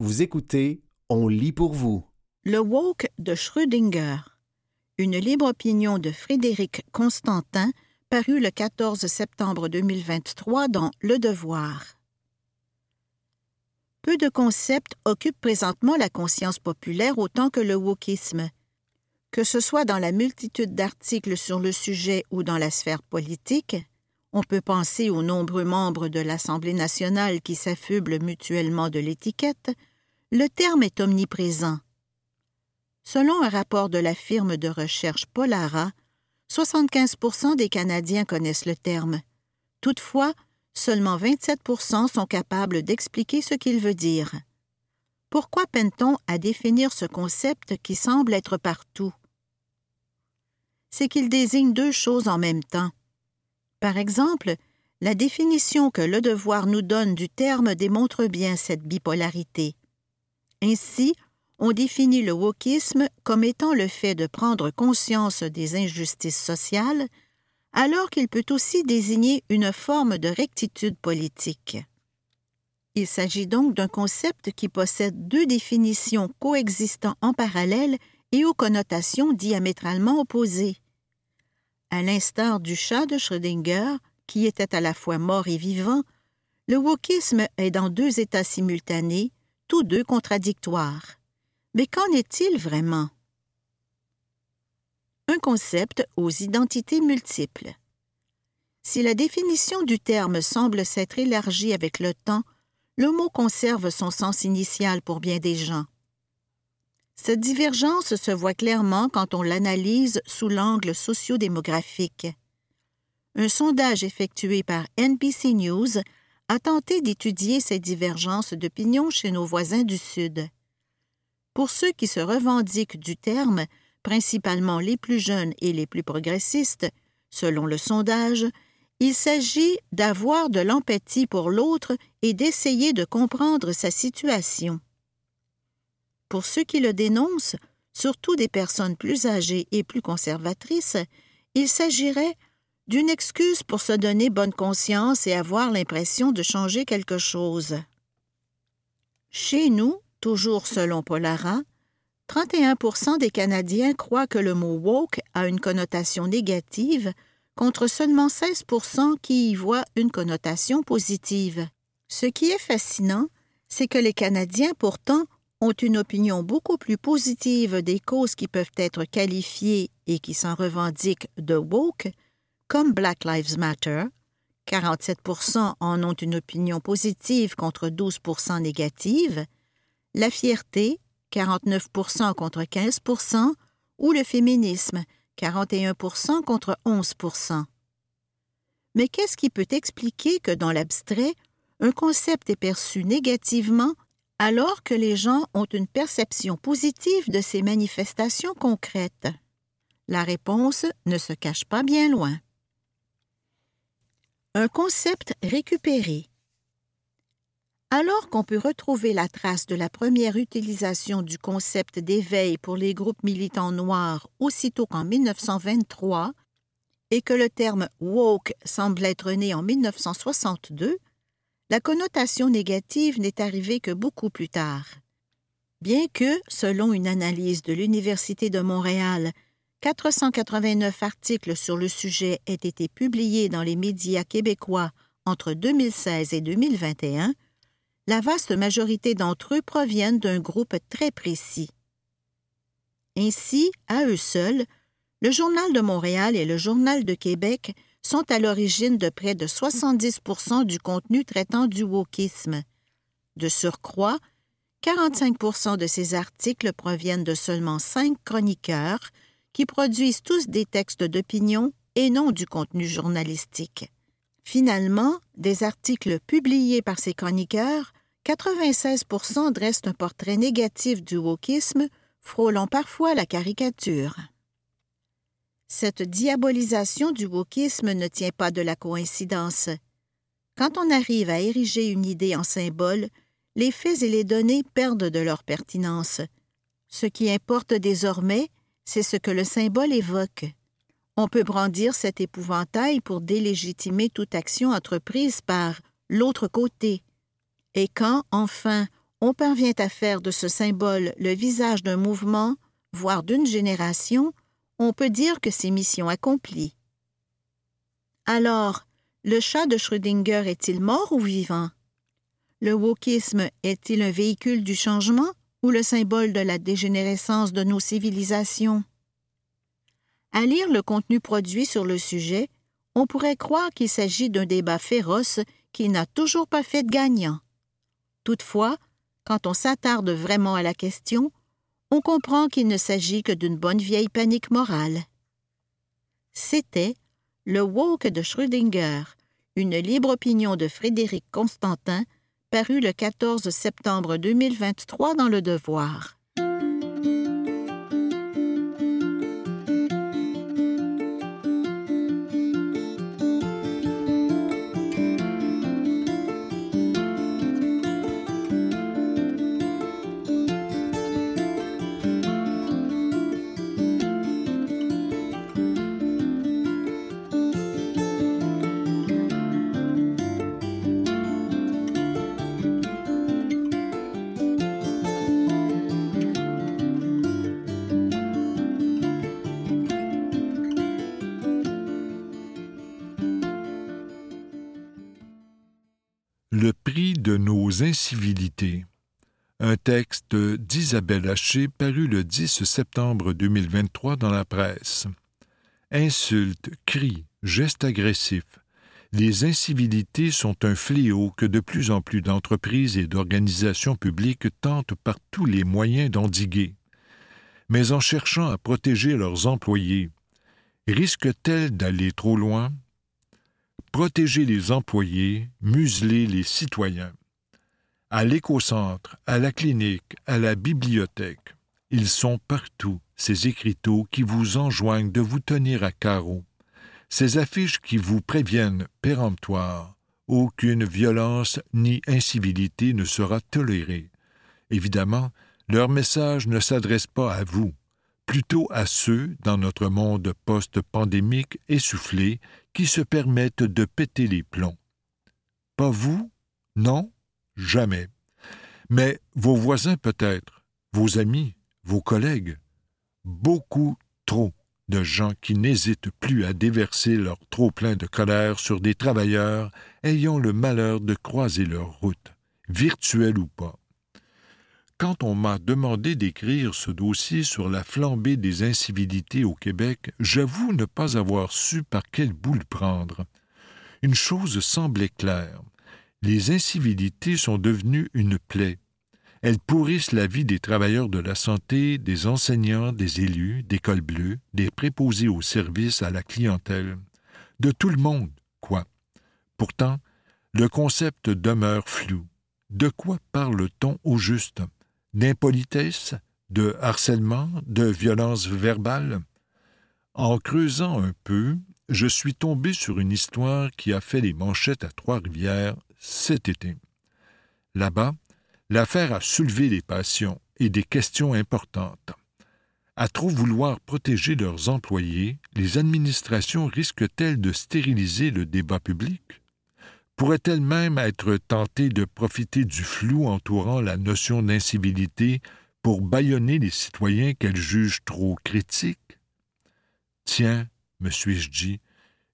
Vous écoutez On lit pour vous. Le woke de Schrödinger. Une libre opinion de Frédéric Constantin, paru le 14 septembre 2023 dans Le Devoir. Peu de concepts occupent présentement la conscience populaire autant que le wokisme. Que ce soit dans la multitude d'articles sur le sujet ou dans la sphère politique, on peut penser aux nombreux membres de l'Assemblée nationale qui s'affublent mutuellement de l'étiquette, le terme est omniprésent. Selon un rapport de la firme de recherche Polara, 75% des Canadiens connaissent le terme. Toutefois, seulement 27% sont capables d'expliquer ce qu'il veut dire. Pourquoi peine-t-on à définir ce concept qui semble être partout? C'est qu'il désigne deux choses en même temps. Par exemple, la définition que le devoir nous donne du terme démontre bien cette bipolarité. Ainsi, on définit le wokisme comme étant le fait de prendre conscience des injustices sociales, alors qu'il peut aussi désigner une forme de rectitude politique. Il s'agit donc d'un concept qui possède deux définitions coexistant en parallèle et aux connotations diamétralement opposées. À l'instar du chat de Schrödinger, qui était à la fois mort et vivant, le wokisme est dans deux états simultanés, tous deux contradictoires. Mais qu'en est-il vraiment? Un concept aux identités multiples. Si la définition du terme semble s'être élargie avec le temps, le mot conserve son sens initial pour bien des gens. Cette divergence se voit clairement quand on l'analyse sous l'angle sociodémographique. Un sondage effectué par NBC News a tenté d'étudier ces divergences d'opinion chez nos voisins du Sud. Pour ceux qui se revendiquent du terme, principalement les plus jeunes et les plus progressistes, selon le sondage, il s'agit d'avoir de l'empathie pour l'autre et d'essayer de comprendre sa situation. Pour ceux qui le dénoncent, surtout des personnes plus âgées et plus conservatrices, il s'agirait d'une excuse pour se donner bonne conscience et avoir l'impression de changer quelque chose. Chez nous, toujours selon Polara, 31% des Canadiens croient que le mot woke a une connotation négative, contre seulement 16% qui y voient une connotation positive. Ce qui est fascinant, c'est que les Canadiens, pourtant, ont une opinion beaucoup plus positive des causes qui peuvent être qualifiées et qui s'en revendiquent de woke, comme Black Lives Matter, 47% en ont une opinion positive contre 12% négative, la fierté, 49% contre 15% ou le féminisme, 41% contre 11% Mais qu'est-ce qui peut expliquer que dans l'abstrait, un concept est perçu négativement alors que les gens ont une perception positive de ces manifestations concrètes? La réponse ne se cache pas bien loin. Un concept récupéré. Alors qu'on peut retrouver la trace de la première utilisation du concept d'éveil pour les groupes militants noirs aussitôt qu'en 1923, et que le terme woke semble être né en 1962, la connotation négative n'est arrivée que beaucoup plus tard. Bien que, selon une analyse de l'Université de Montréal, 489 articles sur le sujet aient été publiés dans les médias québécois entre 2016 et 2021, la vaste majorité d'entre eux proviennent d'un groupe très précis. Ainsi, à eux seuls, le Journal de Montréal et le Journal de Québec sont à l'origine de près de 70% du contenu traitant du wokisme. De surcroît, 45% de ces articles proviennent de seulement cinq chroniqueurs qui produisent tous des textes d'opinion et non du contenu journalistique. Finalement, des articles publiés par ces chroniqueurs 96 dressent un portrait négatif du wokisme, frôlant parfois la caricature. Cette diabolisation du wokisme ne tient pas de la coïncidence. Quand on arrive à ériger une idée en symbole, les faits et les données perdent de leur pertinence. Ce qui importe désormais, c'est ce que le symbole évoque. On peut brandir cet épouvantail pour délégitimer toute action entreprise par l'autre côté, et quand, enfin, on parvient à faire de ce symbole le visage d'un mouvement, voire d'une génération, on peut dire que c'est mission accomplie. Alors, le chat de Schrödinger est-il mort ou vivant? Le wokisme est-il un véhicule du changement? Ou le symbole de la dégénérescence de nos civilisations? À lire le contenu produit sur le sujet, on pourrait croire qu'il s'agit d'un débat féroce qui n'a toujours pas fait de gagnant. Toutefois, quand on s'attarde vraiment à la question, on comprend qu'il ne s'agit que d'une bonne vieille panique morale. C'était Le woke de Schrödinger, une libre opinion de Frédéric Constantin, paru le 14 septembre 2023 dans Le Devoir. Nos incivilités. Un texte d'Isabelle Haché paru le 10 septembre 2023 dans la presse. Insultes, cris, gestes agressifs. Les incivilités sont un fléau que de plus en plus d'entreprises et d'organisations publiques tentent par tous les moyens d'endiguer. Mais en cherchant à protéger leurs employés, risquent-elles d'aller trop loin? protéger les employés, museler les citoyens. À l'écocentre, à la clinique, à la bibliothèque, ils sont partout, ces écriteaux qui vous enjoignent de vous tenir à carreau, ces affiches qui vous préviennent péremptoire, aucune violence ni incivilité ne sera tolérée. Évidemment, leur message ne s'adresse pas à vous, plutôt à ceux, dans notre monde post-pandémique essoufflé, qui se permettent de péter les plombs. Pas vous? Non? Jamais. Mais vos voisins peut-être, vos amis, vos collègues. Beaucoup trop de gens qui n'hésitent plus à déverser leur trop-plein de colère sur des travailleurs ayant le malheur de croiser leur route, virtuelle ou pas quand on m'a demandé d'écrire ce dossier sur la flambée des incivilités au Québec, j'avoue ne pas avoir su par quel bout le prendre. Une chose semblait claire. Les incivilités sont devenues une plaie. Elles pourrissent la vie des travailleurs de la santé, des enseignants, des élus, des cols bleus, des préposés au service à la clientèle, de tout le monde, quoi. Pourtant, le concept demeure flou. De quoi parle-t-on au juste? d'impolitesse, de harcèlement, de violence verbale? En creusant un peu, je suis tombé sur une histoire qui a fait les manchettes à Trois-Rivières cet été. Là-bas, l'affaire a soulevé des passions et des questions importantes. À trop vouloir protéger leurs employés, les administrations risquent-elles de stériliser le débat public? pourrait-elle même être tentée de profiter du flou entourant la notion d'incivilité pour bâillonner les citoyens qu'elle juge trop critiques? Tiens, me suis-je dit,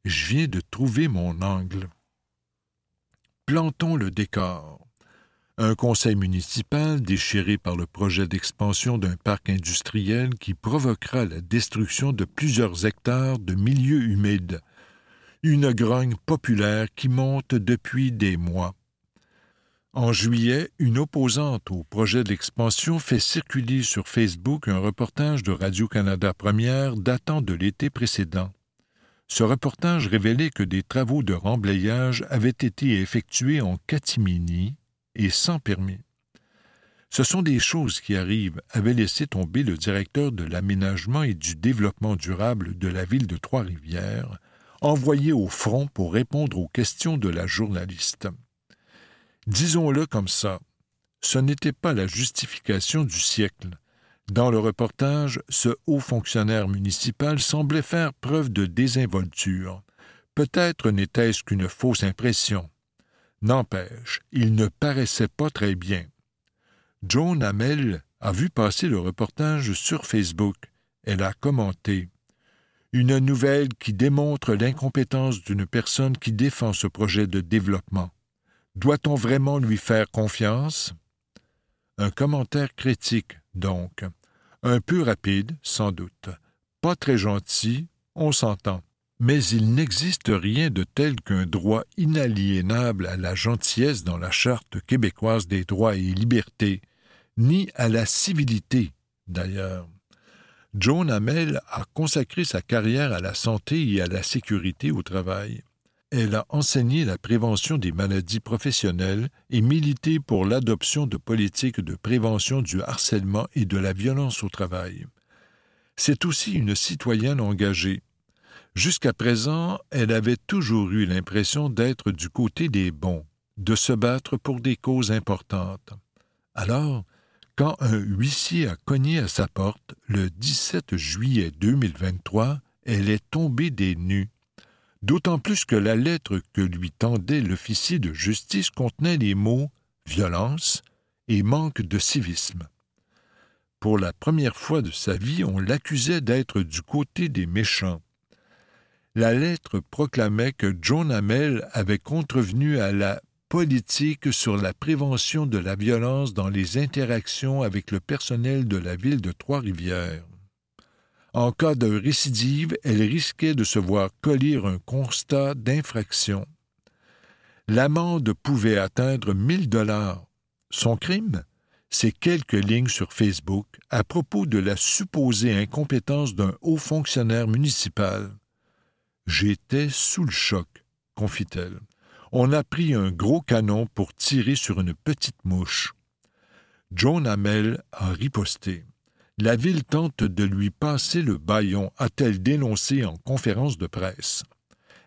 je viens de trouver mon angle. Plantons le décor. Un conseil municipal déchiré par le projet d'expansion d'un parc industriel qui provoquera la destruction de plusieurs hectares de milieux humides, une grogne populaire qui monte depuis des mois. En juillet, une opposante au projet d'expansion fait circuler sur Facebook un reportage de Radio-Canada Première datant de l'été précédent. Ce reportage révélait que des travaux de remblayage avaient été effectués en catimini et sans permis. Ce sont des choses qui arrivent, avait laissé tomber le directeur de l'aménagement et du développement durable de la ville de Trois-Rivières, envoyé au front pour répondre aux questions de la journaliste. Disons-le comme ça, ce n'était pas la justification du siècle. Dans le reportage, ce haut fonctionnaire municipal semblait faire preuve de désinvolture. Peut-être n'était-ce qu'une fausse impression. N'empêche, il ne paraissait pas très bien. Joan Hamel a vu passer le reportage sur Facebook. Elle a commenté Une nouvelle qui démontre l'incompétence d'une personne qui défend ce projet de développement. Doit-on vraiment lui faire confiance? Un commentaire critique, donc. Un peu rapide, sans doute. Pas très gentil, on s'entend. Mais il n'existe rien de tel qu'un droit inaliénable à la gentillesse dans la Charte québécoise des droits et libertés, ni à la civilité, d'ailleurs. Joan Hamel a consacré sa carrière à la santé et à la sécurité au travail. Elle a enseigné la prévention des maladies professionnelles et milité pour l'adoption de politiques de prévention du harcèlement et de la violence au travail. C'est aussi une citoyenne engagée, Jusqu'à présent, elle avait toujours eu l'impression d'être du côté des bons, de se battre pour des causes importantes. Alors, quand un huissier a cogné à sa porte le 17 juillet 2023, elle est tombée des nues. D'autant plus que la lettre que lui tendait l'officier de justice contenait les mots violence et manque de civisme. Pour la première fois de sa vie, on l'accusait d'être du côté des méchants la lettre proclamait que John Hamel avait contrevenu à la politique sur la prévention de la violence dans les interactions avec le personnel de la ville de Trois-Rivières. En cas de récidive, elle risquait de se voir coller un constat d'infraction. L'amende pouvait atteindre mille dollars. Son crime? C'est quelques lignes sur Facebook à propos de la supposée incompétence d'un haut fonctionnaire municipal. J'étais sous le choc, confie-t-elle. On a pris un gros canon pour tirer sur une petite mouche. John Hamel a riposté. La ville tente de lui passer le baillon, a-t-elle dénoncé en conférence de presse.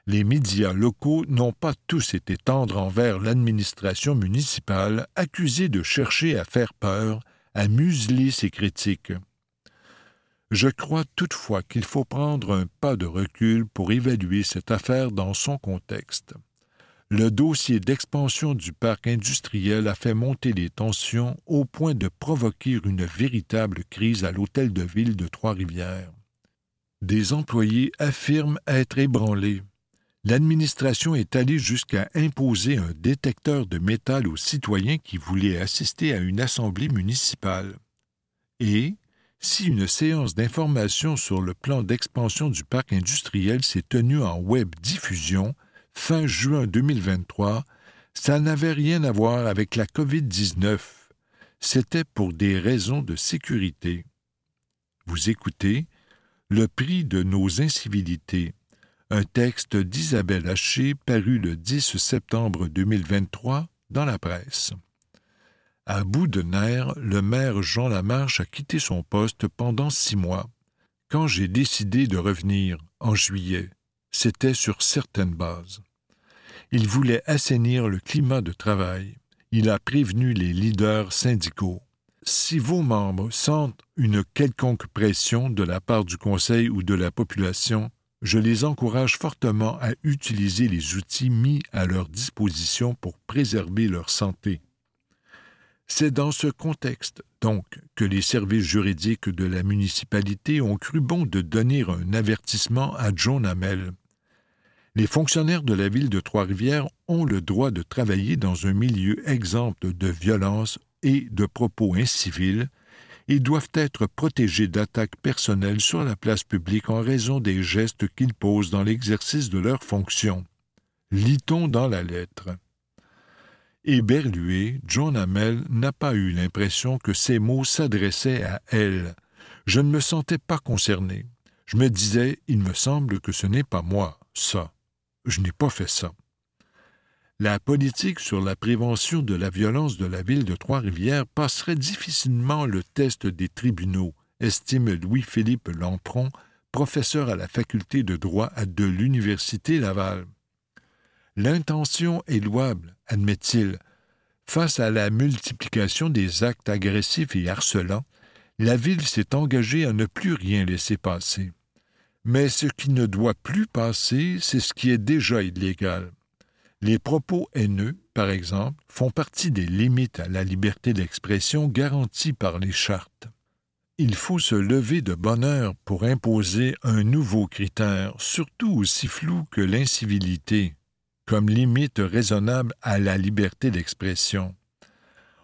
Les médias locaux n'ont pas tous été tendres envers l'administration municipale, accusée de chercher à faire peur, à museler ses critiques. Je crois toutefois qu'il faut prendre un pas de recul pour évaluer cette affaire dans son contexte. Le dossier d'expansion du parc industriel a fait monter les tensions au point de provoquer une véritable crise à l'hôtel de ville de Trois-Rivières. Des employés affirment être ébranlés. L'administration est allée jusqu'à imposer un détecteur de métal aux citoyens qui voulaient assister à une assemblée municipale. Et, si une séance d'information sur le plan d'expansion du parc industriel s'est tenue en web diffusion fin juin 2023, ça n'avait rien à voir avec la COVID-19. C'était pour des raisons de sécurité. Vous écoutez Le prix de nos incivilités, un texte d'Isabelle Haché paru le 10 septembre 2023 dans la presse. À bout de nerfs, le maire Jean Lamarche a quitté son poste pendant six mois. Quand j'ai décidé de revenir, en juillet, c'était sur certaines bases. Il voulait assainir le climat de travail. Il a prévenu les leaders syndicaux. Si vos membres sentent une quelconque pression de la part du Conseil ou de la population, je les encourage fortement à utiliser les outils mis à leur disposition pour préserver leur santé. C'est dans ce contexte, donc, que les services juridiques de la municipalité ont cru bon de donner un avertissement à John Hamel. Les fonctionnaires de la ville de Trois-Rivières ont le droit de travailler dans un milieu exempt de violence et de propos incivils et doivent être protégés d'attaques personnelles sur la place publique en raison des gestes qu'ils posent dans l'exercice de leurs fonctions. Lit-on dans la lettre. Éberlué, John Hamel n'a pas eu l'impression que ces mots s'adressaient à elle. Je ne me sentais pas concerné. Je me disais, il me semble que ce n'est pas moi, ça. Je n'ai pas fait ça. La politique sur la prévention de la violence de la ville de Trois-Rivières passerait difficilement le test des tribunaux, estime Louis-Philippe Lampron, professeur à la faculté de droit de l'Université Laval. L'intention est louable, admet-il. Face à la multiplication des actes agressifs et harcelants, la Ville s'est engagée à ne plus rien laisser passer. Mais ce qui ne doit plus passer, c'est ce qui est déjà illégal. Les propos haineux, par exemple, font partie des limites à la liberté d'expression garanties par les chartes. Il faut se lever de bonne heure pour imposer un nouveau critère, surtout aussi flou que l'incivilité, comme limite raisonnable à la liberté d'expression.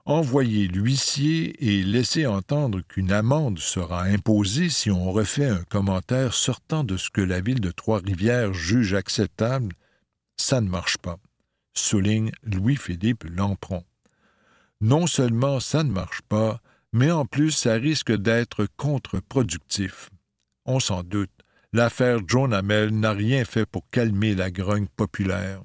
Envoyer l'huissier et laisser entendre qu'une amende sera imposée si on refait un commentaire sortant de ce que la ville de Trois-Rivières juge acceptable, ça ne marche pas, souligne Louis-Philippe Lampron. Non seulement ça ne marche pas, mais en plus ça risque d'être contre-productif. On s'en doute, l'affaire John Hamel n'a rien fait pour calmer la grogne populaire.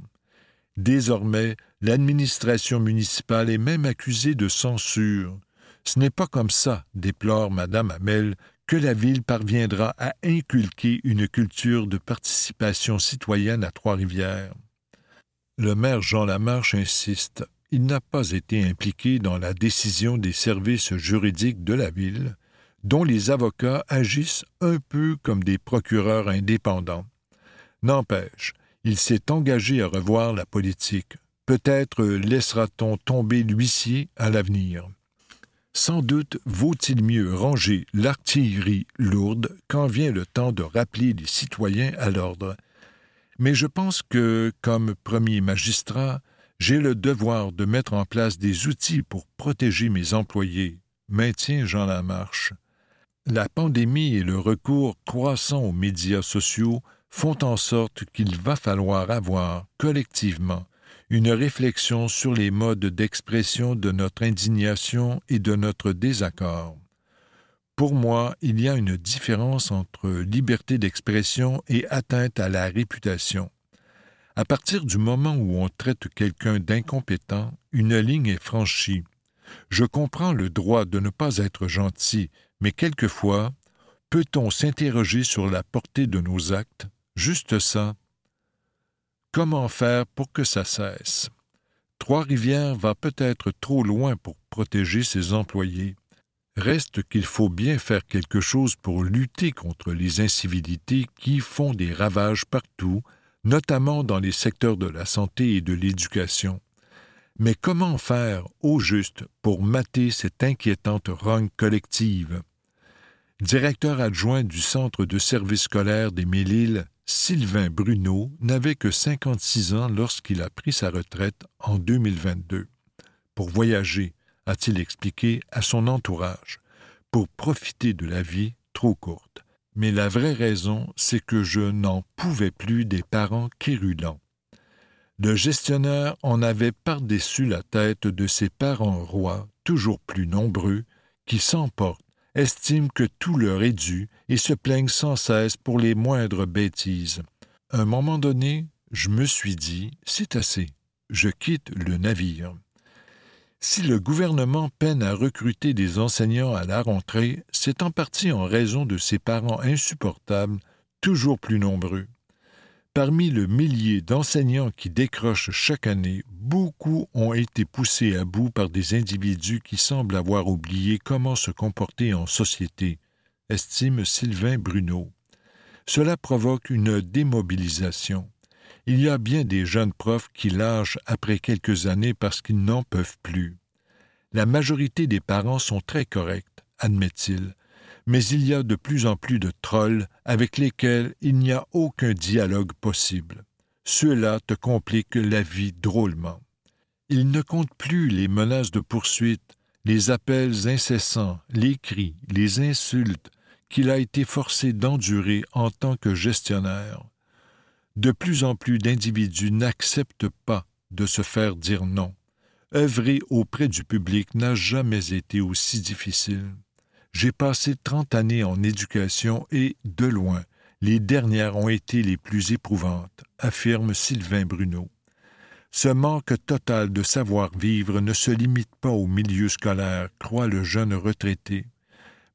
Désormais, l'administration municipale est même accusée de censure. Ce n'est pas comme ça, déplore Madame Hamel, que la ville parviendra à inculquer une culture de participation citoyenne à Trois-Rivières. Le maire Jean Lamarche insiste il n'a pas été impliqué dans la décision des services juridiques de la ville, dont les avocats agissent un peu comme des procureurs indépendants. N'empêche, il s'est engagé à revoir la politique. Peut-être laissera-t-on tomber l'huissier à l'avenir. Sans doute vaut-il mieux ranger l'artillerie lourde quand vient le temps de rappeler les citoyens à l'ordre. Mais je pense que, comme premier magistrat, j'ai le devoir de mettre en place des outils pour protéger mes employés, maintient Jean Lamarche. La pandémie et le recours croissant aux médias sociaux font en sorte qu'il va falloir avoir, collectivement, une réflexion sur les modes d'expression de notre indignation et de notre désaccord. Pour moi, il y a une différence entre liberté d'expression et atteinte à la réputation. À partir du moment où on traite quelqu'un d'incompétent, une ligne est franchie. Je comprends le droit de ne pas être gentil, mais quelquefois, peut-on s'interroger sur la portée de nos actes Juste ça. Comment faire pour que ça cesse? Trois-Rivières va peut-être trop loin pour protéger ses employés. Reste qu'il faut bien faire quelque chose pour lutter contre les incivilités qui font des ravages partout, notamment dans les secteurs de la santé et de l'éducation. Mais comment faire, au juste, pour mater cette inquiétante rogne collective? Directeur adjoint du Centre de services scolaires des Mille-Îles, Sylvain Bruno n'avait que 56 ans lorsqu'il a pris sa retraite en 2022. Pour voyager, a-t-il expliqué à son entourage, pour profiter de la vie trop courte mais la vraie raison, c'est que je n'en pouvais plus des parents quérulents. Le gestionnaire en avait par-dessus la tête de ses parents rois, toujours plus nombreux, qui s'emportent, estiment que tout leur est dû et se plaignent sans cesse pour les moindres bêtises. À un moment donné, je me suis dit, c'est assez, je quitte le navire. Si le gouvernement peine à recruter des enseignants à la rentrée, c'est en partie en raison de ses parents insupportables, toujours plus nombreux. Parmi le millier d'enseignants qui décrochent chaque année, beaucoup ont été poussés à bout par des individus qui semblent avoir oublié comment se comporter en société, estime Sylvain Bruno. Cela provoque une démobilisation. Il y a bien des jeunes profs qui lâchent après quelques années parce qu'ils n'en peuvent plus. La majorité des parents sont très corrects, admet-il, mais il y a de plus en plus de trolls avec lesquels il n'y a aucun dialogue possible. Ceux-là te compliquent la vie drôlement. Il ne compte plus les menaces de poursuite, les appels incessants, les cris, les insultes qu'il a été forcé d'endurer en tant que gestionnaire de plus en plus d'individus n'acceptent pas de se faire dire non. Œuvrer auprès du public n'a jamais été aussi difficile. J'ai passé trente années en éducation et, de loin, les dernières ont été les plus éprouvantes, affirme Sylvain Bruno. Ce manque total de savoir-vivre ne se limite pas au milieu scolaire, croit le jeune retraité.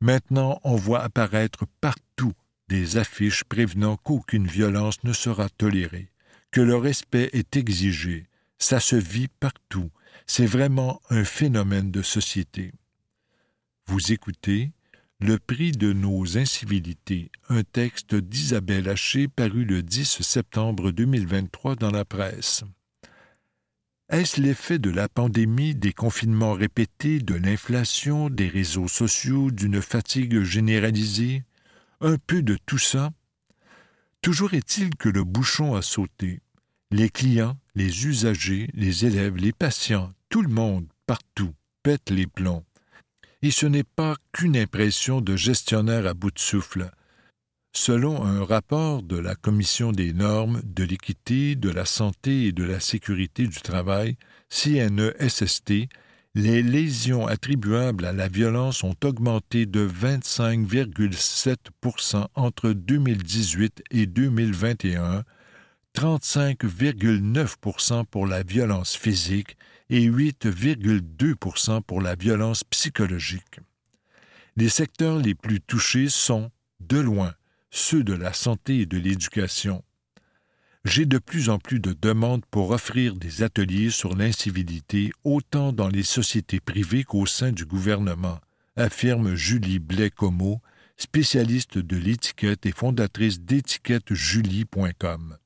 Maintenant, on voit apparaître partout des affiches prévenant qu'aucune violence ne sera tolérée, que le respect est exigé. Ça se vit partout. C'est vraiment un phénomène de société. Vous écoutez Le prix de nos incivilités, un texte d'Isabelle Haché paru le 10 septembre 2023 dans la presse. Est-ce l'effet de la pandémie, des confinements répétés, de l'inflation, des réseaux sociaux, d'une fatigue généralisée? Un peu de tout ça Toujours est-il que le bouchon a sauté. Les clients, les usagers, les élèves, les patients, tout le monde, partout, pète les plombs. Et ce n'est pas qu'une impression de gestionnaire à bout de souffle. Selon un rapport de la Commission des normes de l'équité, de la santé et de la sécurité du travail, CNESST, les lésions attribuables à la violence ont augmenté de 25,7% entre 2018 et 2021, 35,9% pour la violence physique et 8,2% pour la violence psychologique. Les secteurs les plus touchés sont, de loin, ceux de la santé et de l'éducation. J'ai de plus en plus de demandes pour offrir des ateliers sur l'incivilité autant dans les sociétés privées qu'au sein du gouvernement, affirme Julie Blais-Como, spécialiste de l'étiquette et fondatrice d'étiquettejulie.com.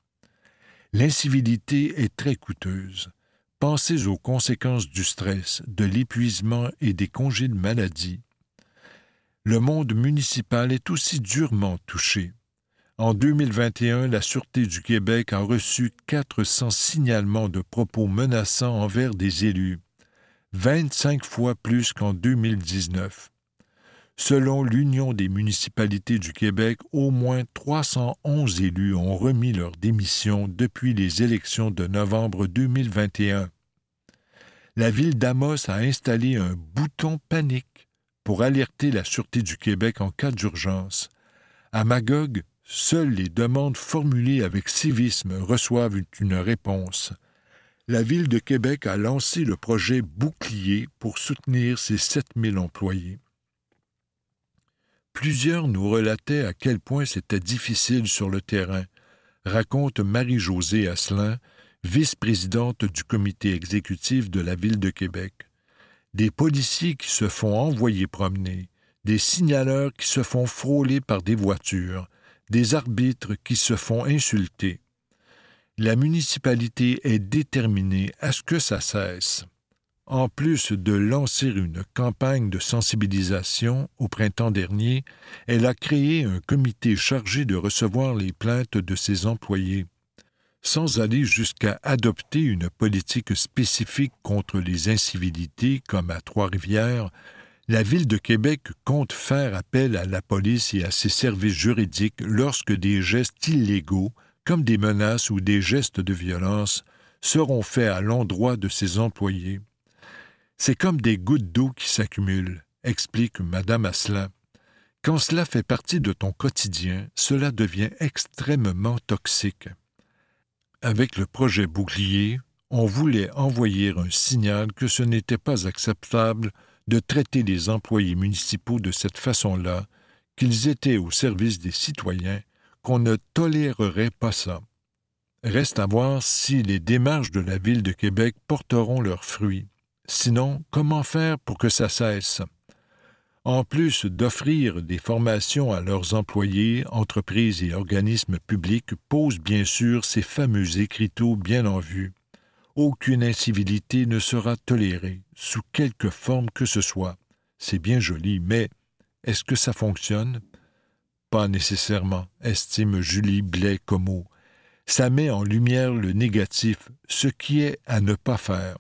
L'incivilité est très coûteuse. Pensez aux conséquences du stress, de l'épuisement et des congés de maladie le monde municipal est aussi durement touché. En 2021, la Sûreté du Québec a reçu 400 signalements de propos menaçants envers des élus, 25 fois plus qu'en 2019. Selon l'Union des municipalités du Québec, au moins 311 élus ont remis leur démission depuis les élections de novembre 2021. La ville d'Amos a installé un bouton panique pour alerter la Sûreté du Québec en cas d'urgence. À Magog, seules les demandes formulées avec civisme reçoivent une réponse. La Ville de Québec a lancé le projet Bouclier pour soutenir ses 7000 employés. Plusieurs nous relataient à quel point c'était difficile sur le terrain, raconte Marie-Josée Asselin, vice-présidente du comité exécutif de la Ville de Québec des policiers qui se font envoyer promener, des signaleurs qui se font frôler par des voitures, des arbitres qui se font insulter. La municipalité est déterminée à ce que ça cesse. En plus de lancer une campagne de sensibilisation au printemps dernier, elle a créé un comité chargé de recevoir les plaintes de ses employés sans aller jusqu'à adopter une politique spécifique contre les incivilités comme à Trois-Rivières, la Ville de Québec compte faire appel à la police et à ses services juridiques lorsque des gestes illégaux, comme des menaces ou des gestes de violence, seront faits à l'endroit de ses employés. C'est comme des gouttes d'eau qui s'accumulent, explique Madame Asselin. Quand cela fait partie de ton quotidien, cela devient extrêmement toxique. Avec le projet Bouclier, on voulait envoyer un signal que ce n'était pas acceptable de traiter les employés municipaux de cette façon-là, qu'ils étaient au service des citoyens, qu'on ne tolérerait pas ça. Reste à voir si les démarches de la ville de Québec porteront leurs fruits. Sinon, comment faire pour que ça cesse? En plus d'offrir des formations à leurs employés, entreprises et organismes publics posent bien sûr ces fameux écriteaux bien en vue. Aucune incivilité ne sera tolérée, sous quelque forme que ce soit. C'est bien joli, mais est-ce que ça fonctionne? Pas nécessairement, estime Julie Blais-Comeau. Ça met en lumière le négatif, ce qui est à ne pas faire.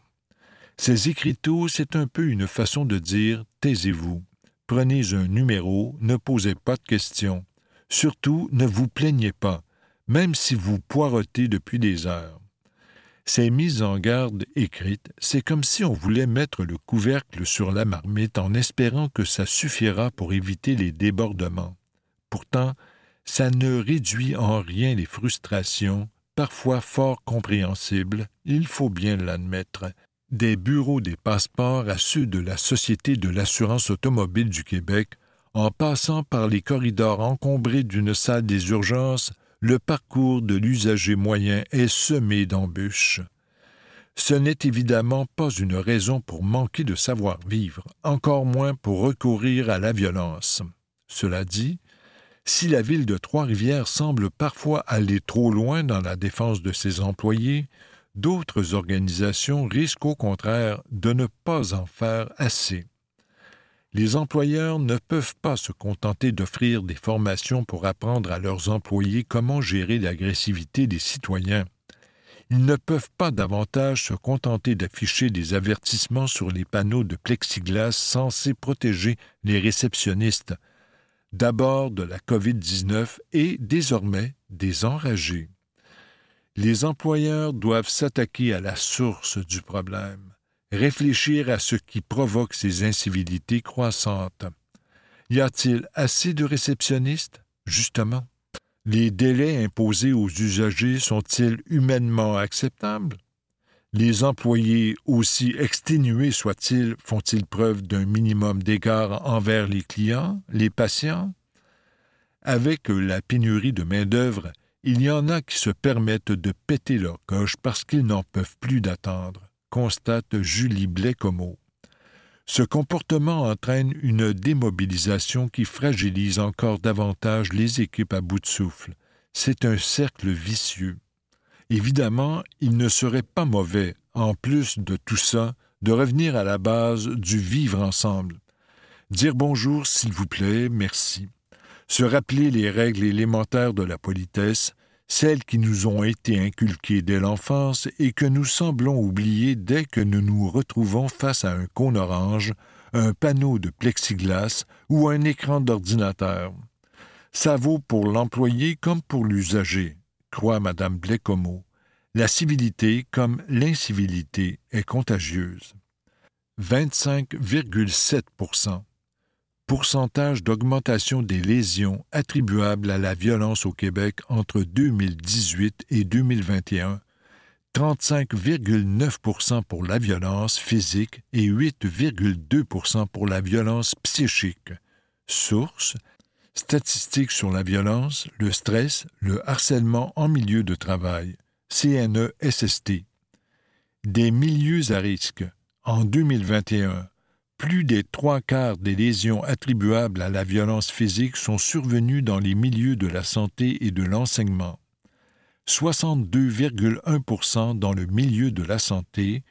Ces écriteaux, c'est un peu une façon de dire taisez-vous. Prenez un numéro, ne posez pas de questions. Surtout, ne vous plaignez pas, même si vous poirotez depuis des heures. Ces mises en garde écrites, c'est comme si on voulait mettre le couvercle sur la marmite en espérant que ça suffira pour éviter les débordements. Pourtant, ça ne réduit en rien les frustrations, parfois fort compréhensibles, il faut bien l'admettre, des bureaux des passeports à ceux de la Société de l'assurance automobile du Québec, en passant par les corridors encombrés d'une salle des urgences, le parcours de l'usager moyen est semé d'embûches. Ce n'est évidemment pas une raison pour manquer de savoir-vivre, encore moins pour recourir à la violence. Cela dit, si la ville de Trois-Rivières semble parfois aller trop loin dans la défense de ses employés, D'autres organisations risquent au contraire de ne pas en faire assez. Les employeurs ne peuvent pas se contenter d'offrir des formations pour apprendre à leurs employés comment gérer l'agressivité des citoyens. Ils ne peuvent pas davantage se contenter d'afficher des avertissements sur les panneaux de plexiglas censés protéger les réceptionnistes, d'abord de la COVID-19 et désormais des enragés. Les employeurs doivent s'attaquer à la source du problème, réfléchir à ce qui provoque ces incivilités croissantes. Y a-t-il assez de réceptionnistes? Justement. Les délais imposés aux usagers sont-ils humainement acceptables? Les employés, aussi exténués soient-ils, font-ils preuve d'un minimum d'égard envers les clients, les patients? Avec la pénurie de main-d'œuvre, il y en a qui se permettent de péter leur coche parce qu'ils n'en peuvent plus d'attendre, constate Julie Blécomo. Ce comportement entraîne une démobilisation qui fragilise encore davantage les équipes à bout de souffle. C'est un cercle vicieux. Évidemment, il ne serait pas mauvais, en plus de tout ça, de revenir à la base du vivre ensemble. Dire bonjour, s'il vous plaît, merci. Se rappeler les règles élémentaires de la politesse, celles qui nous ont été inculquées dès l'enfance et que nous semblons oublier dès que nous nous retrouvons face à un cône orange, un panneau de plexiglas ou un écran d'ordinateur. Ça vaut pour l'employé comme pour l'usager, croit Madame Blécomo. La civilité comme l'incivilité est contagieuse. 25,7 pourcentage d'augmentation des lésions attribuables à la violence au Québec entre 2018 et 2021, 35,9% pour la violence physique et 8,2% pour la violence psychique. Source Statistiques sur la violence, le stress, le harcèlement en milieu de travail. CNESST. Des milieux à risque. En 2021, plus des trois quarts des lésions attribuables à la violence physique sont survenues dans les milieux de la santé et de l'enseignement. 62,1% dans le milieu de la santé,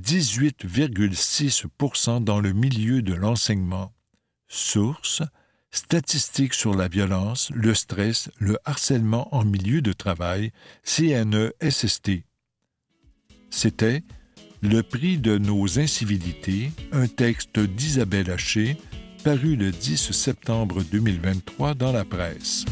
18,6% dans le milieu de l'enseignement. Source Statistiques sur la violence, le stress, le harcèlement en milieu de travail, CNESST. C'était le prix de nos incivilités, un texte d'Isabelle Haché, paru le 10 septembre 2023 dans la presse.